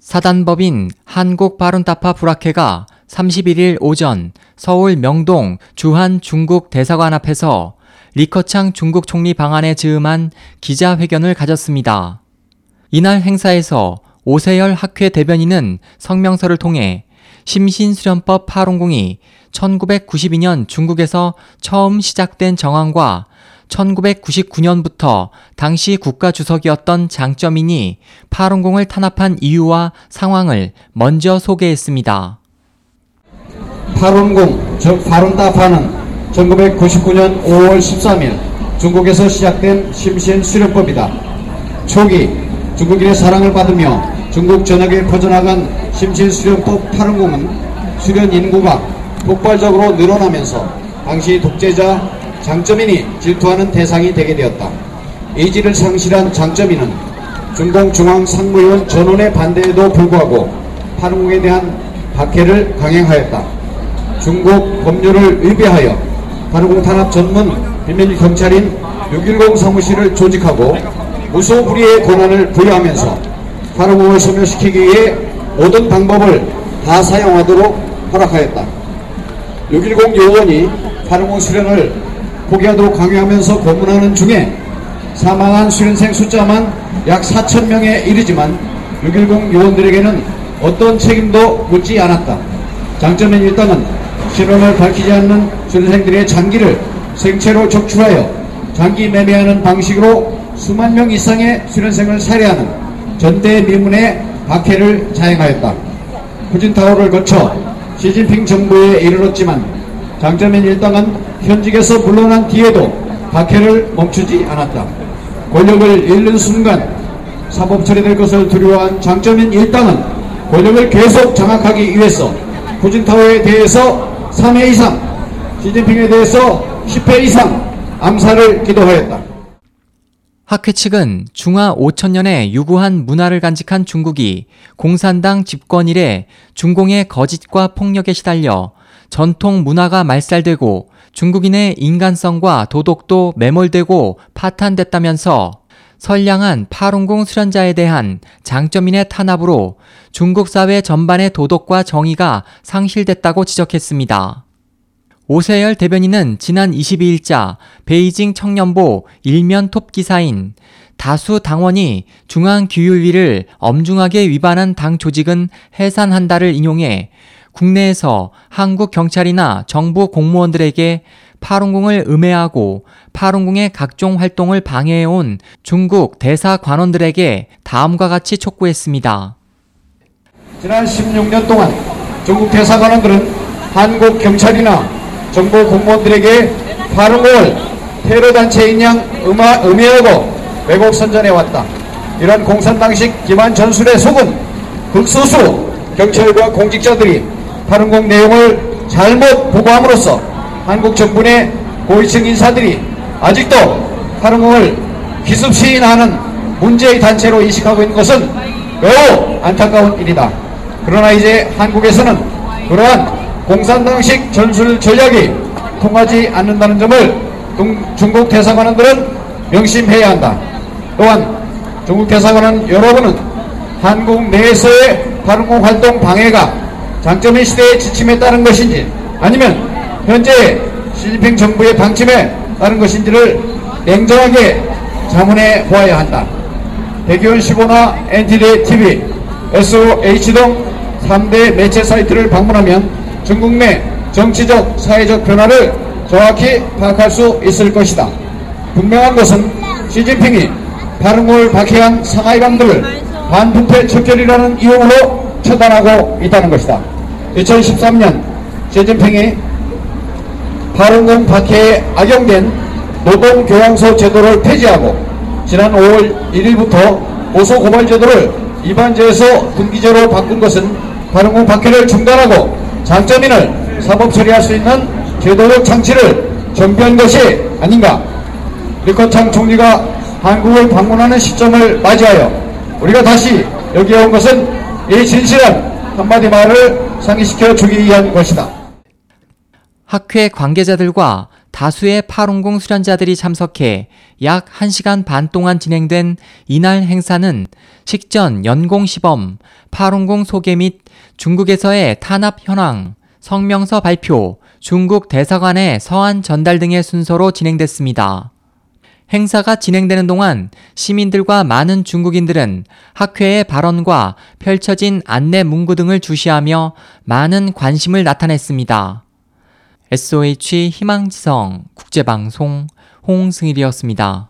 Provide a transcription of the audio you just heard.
사단법인 한국바룬타파 브라케가 31일 오전 서울 명동 주한 중국 대사관 앞에서 리커창 중국 총리 방안에 즈음한 기자회견을 가졌습니다. 이날 행사에서 오세열 학회 대변인은 성명서를 통해 심신수련법 파롱공이 1992년 중국에서 처음 시작된 정황과 1999년부터 당시 국가 주석이었던 장점인이 파룬공을 탄압한 이유와 상황을 먼저 소개했습니다. 파룬공, 즉 파룬다파는 1999년 5월 13일 중국에서 시작된 심신 수련법이다. 초기 중국인의 사랑을 받으며 중국 전역에 퍼져나간 심신 수련법 파룬공은 수련 인구가 폭발적으로 늘어나면서 당시 독재자 장점인이 질투하는 대상이 되게 되었다. 의지를 상실한 장점인은 중공중앙 상무위원 전원의 반대에도 불구하고 파룬공에 대한 박해를 강행하였다. 중국 법률을 위배하여 파룬공 탄압 전문 비밀 경찰인 610 사무실을 조직하고 무소불위의 권한을 부여하면서 파룬공을 소멸시키기 위해 모든 방법을 다 사용하도록 허락하였다. 610 요원이 파룬공 수련을 포기하도록 강요하면서 고문하는 중에 사망한 수련생 숫자만 약 4천 명에 이르지만 610 요원들에게는 어떤 책임도 묻지 않았다. 장점인 일당은 실험을 밝히지 않는 수련생들의 장기를 생체로 적출하여 장기 매매하는 방식으로 수만 명 이상의 수련생을 살해하는 전대미문의 박해를 자행하였다. 후진타오를 거쳐 시진핑 정부에 이르렀지만 장점인 일당은 현직에서 물러난 뒤에도 박해를 멈추지 않았다. 권력을 잃는 순간 사법 처리될 것을 두려워한 장점인 일당은 권력을 계속 장악하기 위해서 후진타오에 대해서 3회 이상, 시진핑에 대해서 10회 이상 암살을 기도하였다. 학회 측은 중화 5천년의 유구한 문화를 간직한 중국이 공산당 집권 이래 중공의 거짓과 폭력에 시달려 전통 문화가 말살되고 중국인의 인간성과 도덕도 매몰되고 파탄됐다면서 선량한 파룬공 수련자에 대한 장점인의 탄압으로 중국 사회 전반의 도덕과 정의가 상실됐다고 지적했습니다. 오세열 대변인은 지난 22일자 베이징 청년보 일면 톱 기사인 다수 당원이 중앙 규율위를 엄중하게 위반한 당 조직은 해산한다를 인용해 국내에서 한국 경찰이나 정부 공무원들에게 파룬궁을 음해하고 파룬궁의 각종 활동을 방해해온 중국 대사 관원들에게 다음과 같이 촉구했습니다. 지난 16년 동안 중국 대사 관원들은 한국 경찰이나 정부 공무원들에게 파룬궁을 테러단체인 양 음해하고 왜곡 선전해 왔다. 이런 공산당식 기만 전술에 속은 극소수 경찰과 공직자들이 파룬궁 내용을 잘못 보고함으로써 한국 정부의 고위층 인사들이 아직도 파룬궁을 기습 시인하는 문제의 단체로 인식하고 있는 것은 매우 안타까운 일이다. 그러나 이제 한국에서는 그러한 공산당식 전술 전략이 통하지 않는다는 점을 중국 대사관원들은 명심해야 한다. 또한 중국 대사관원 여러분은 한국 내에서의 파룬궁 활동 방해가 장점의 시대의 지침에 따른 것인지 아니면 현재 시진핑 정부의 방침에 따른 것인지를 냉정하게 자문해 보아야 한다. 대기원 15나 NTD TV, SOH 등 3대 매체 사이트를 방문하면 중국 내 정치적, 사회적 변화를 정확히 파악할 수 있을 것이다. 분명한 것은 시진핑이 바른골 박해한 상하이방들을 반부패 척결이라는 이유로 처단하고 있다는 것이다. 2013년 시진핑이 바른공 박해에 악용된 노동교양소 제도를 폐지하고 지난 5월 1일부터 고소고발 제도를 위반죄에서 등기죄로 바꾼 것은 바른공 박해를 중단하고 장점인을 사법 처리할 수 있는 제도적 장치를 정비한 것이 아닌가. 리커창 총리가 한국을 방문하는 시점을 맞이하여 우리가 다시 여기에 온 것은 이 진실한 한마디 말을 상기시켜 주기 위한 것이다. 학회 관계자들과 다수의 파룬궁 수련자들이 참석해 약 1시간 반 동안 진행된 이날 행사는 식전 연공 시범, 파룬궁 소개 및 중국에서의 탄압 현황, 성명서 발표, 중국 대사관의 서한 전달 등의 순서로 진행됐습니다. 행사가 진행되는 동안 시민들과 많은 중국인들은 학회의 발언과 펼쳐진 안내 문구 등을 주시하며 많은 관심을 나타냈습니다. SOH 희망지성 국제방송 홍승일이었습니다.